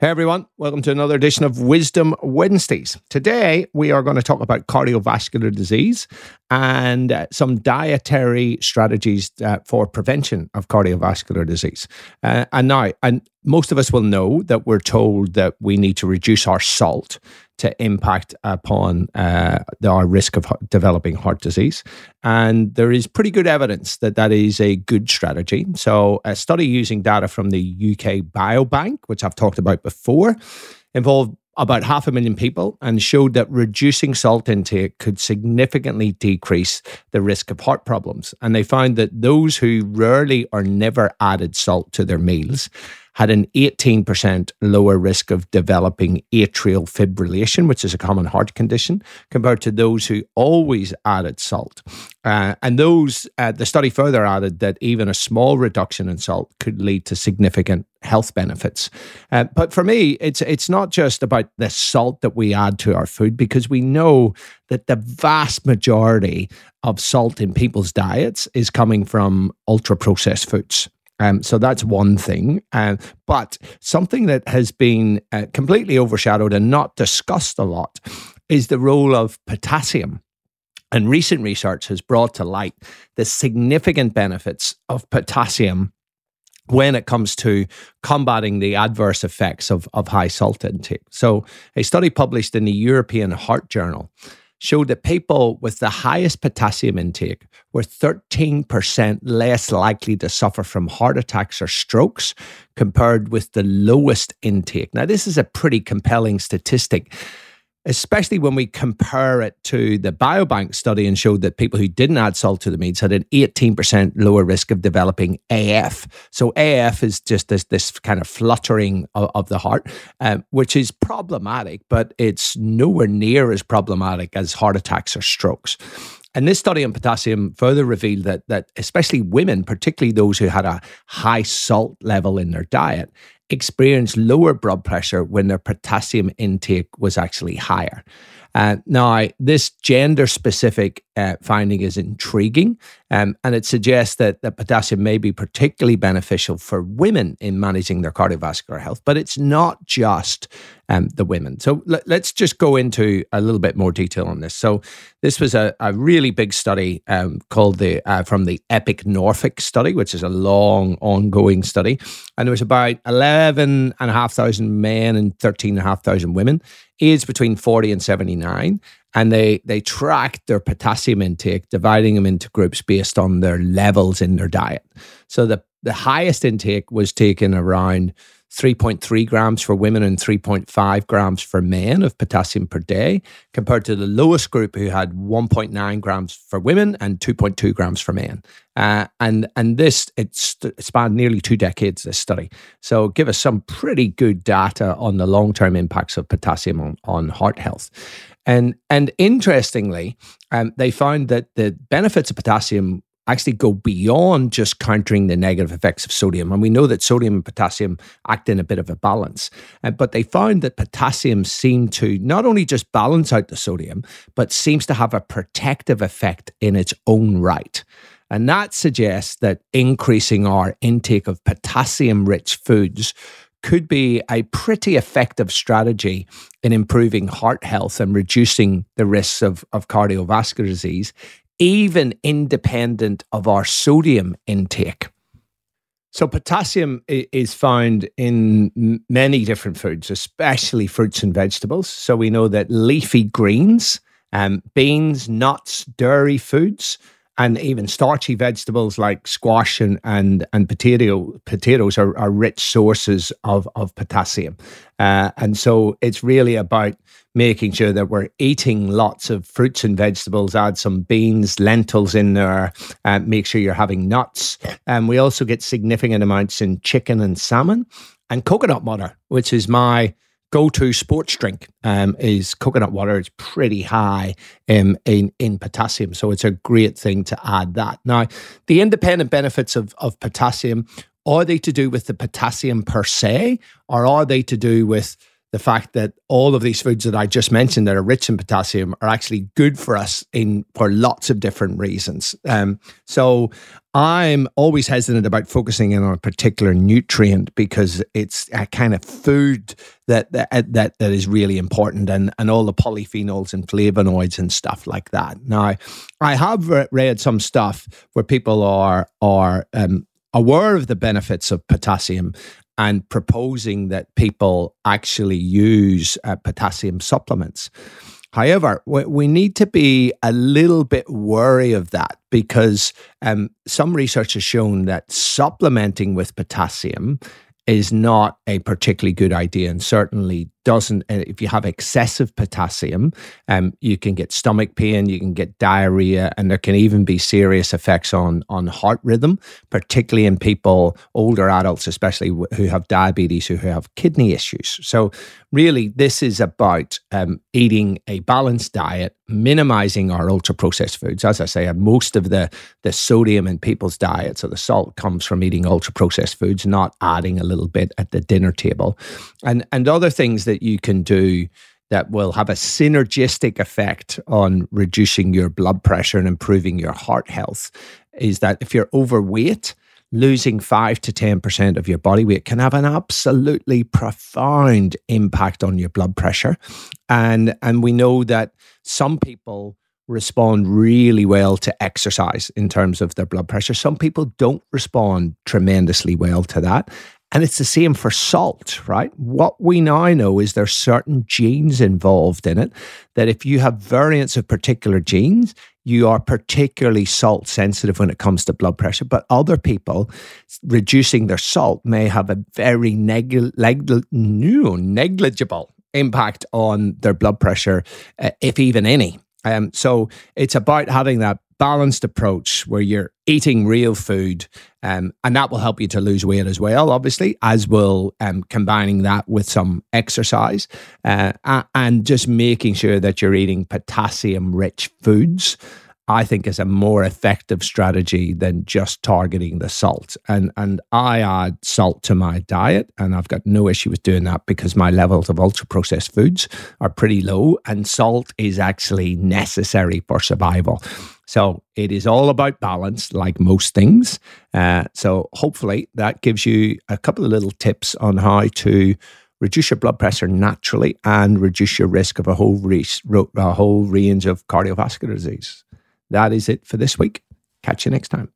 Hey everyone, welcome to another edition of Wisdom Wednesdays. Today we are going to talk about cardiovascular disease and uh, some dietary strategies uh, for prevention of cardiovascular disease. Uh, and now, and most of us will know that we're told that we need to reduce our salt to impact upon uh, our risk of developing heart disease. And there is pretty good evidence that that is a good strategy. So, a study using data from the UK Biobank, which I've talked about before, involved about half a million people and showed that reducing salt intake could significantly decrease the risk of heart problems. And they found that those who rarely or never added salt to their meals had an 18% lower risk of developing atrial fibrillation, which is a common heart condition, compared to those who always added salt. Uh, and those, uh, the study further added that even a small reduction in salt could lead to significant health benefits. Uh, but for me, it's it's not just about the salt that we add to our food because we know that the vast majority of salt in people's diets is coming from ultra processed foods. Um, so that's one thing. Uh, but something that has been uh, completely overshadowed and not discussed a lot is the role of potassium. And recent research has brought to light the significant benefits of potassium when it comes to combating the adverse effects of, of high salt intake. So, a study published in the European Heart Journal showed that people with the highest potassium intake were 13% less likely to suffer from heart attacks or strokes compared with the lowest intake. Now, this is a pretty compelling statistic especially when we compare it to the biobank study and showed that people who didn't add salt to the meats had an 18% lower risk of developing AF. So AF is just this, this kind of fluttering of, of the heart, um, which is problematic, but it's nowhere near as problematic as heart attacks or strokes. And this study on potassium further revealed that that especially women, particularly those who had a high salt level in their diet, experienced lower blood pressure when their potassium intake was actually higher. Uh, now, this gender specific uh, finding is intriguing um, and it suggests that, that potassium may be particularly beneficial for women in managing their cardiovascular health, but it's not just um, the women. So let, us just go into a little bit more detail on this. So this was a, a really big study um, called the uh, from the Epic Norfolk study, which is a long ongoing study, and it was about eleven and a half thousand men and thirteen and a half thousand women aged between 40 and 79 and they they tracked their potassium intake dividing them into groups based on their levels in their diet. So the the highest intake was taken around 3.3 grams for women and 3.5 grams for men of potassium per day, compared to the lowest group who had 1.9 grams for women and 2.2 grams for men. Uh, and and this it spanned nearly two decades. This study, so give us some pretty good data on the long term impacts of potassium on, on heart health. And and interestingly, um, they found that the benefits of potassium actually go beyond just countering the negative effects of sodium. And we know that sodium and potassium act in a bit of a balance. Uh, but they found that potassium seemed to not only just balance out the sodium, but seems to have a protective effect in its own right. And that suggests that increasing our intake of potassium rich foods could be a pretty effective strategy in improving heart health and reducing the risks of, of cardiovascular disease, even independent of our sodium intake. So, potassium is found in many different foods, especially fruits and vegetables. So, we know that leafy greens, um, beans, nuts, dairy foods, and even starchy vegetables like squash and and, and potato potatoes are, are rich sources of of potassium, uh, and so it's really about making sure that we're eating lots of fruits and vegetables. Add some beans, lentils in there. Uh, make sure you're having nuts, and we also get significant amounts in chicken and salmon, and coconut butter, which is my go-to sports drink um, is coconut water. It's pretty high um, in in potassium, so it's a great thing to add that. Now, the independent benefits of of potassium are they to do with the potassium per se, or are they to do with the fact that all of these foods that I just mentioned that are rich in potassium are actually good for us in for lots of different reasons. Um, so I'm always hesitant about focusing in on a particular nutrient because it's a kind of food that that that, that is really important, and and all the polyphenols and flavonoids and stuff like that. Now, I have read some stuff where people are are um, aware of the benefits of potassium and proposing that people actually use uh, potassium supplements. However, we need to be a little bit wary of that because um, some research has shown that supplementing with potassium is not a particularly good idea and certainly doesn't if you have excessive potassium um, you can get stomach pain you can get diarrhea and there can even be serious effects on on heart rhythm particularly in people older adults especially who have diabetes who have kidney issues. So really this is about um, eating a balanced diet minimizing our ultra processed foods. As i say most of the the sodium in people's diets or the salt comes from eating ultra processed foods not adding a little bit at the dinner table. And and other things that you can do that will have a synergistic effect on reducing your blood pressure and improving your heart health is that if you're overweight, losing 5 to 10% of your body weight can have an absolutely profound impact on your blood pressure. And and we know that some people respond really well to exercise in terms of their blood pressure. Some people don't respond tremendously well to that. And it's the same for salt, right? What we now know is there's certain genes involved in it that if you have variants of particular genes, you are particularly salt sensitive when it comes to blood pressure. But other people reducing their salt may have a very neg- leg- negligible impact on their blood pressure, uh, if even any. Um, so it's about having that balanced approach where you're eating real food, um, and that will help you to lose weight as well, obviously, as will um, combining that with some exercise uh, and just making sure that you're eating potassium rich foods. I think is a more effective strategy than just targeting the salt. And and I add salt to my diet, and I've got no issue with doing that because my levels of ultra processed foods are pretty low, and salt is actually necessary for survival. So it is all about balance, like most things. Uh, so hopefully that gives you a couple of little tips on how to reduce your blood pressure naturally and reduce your risk of a whole, a whole range of cardiovascular disease. That is it for this week. Catch you next time.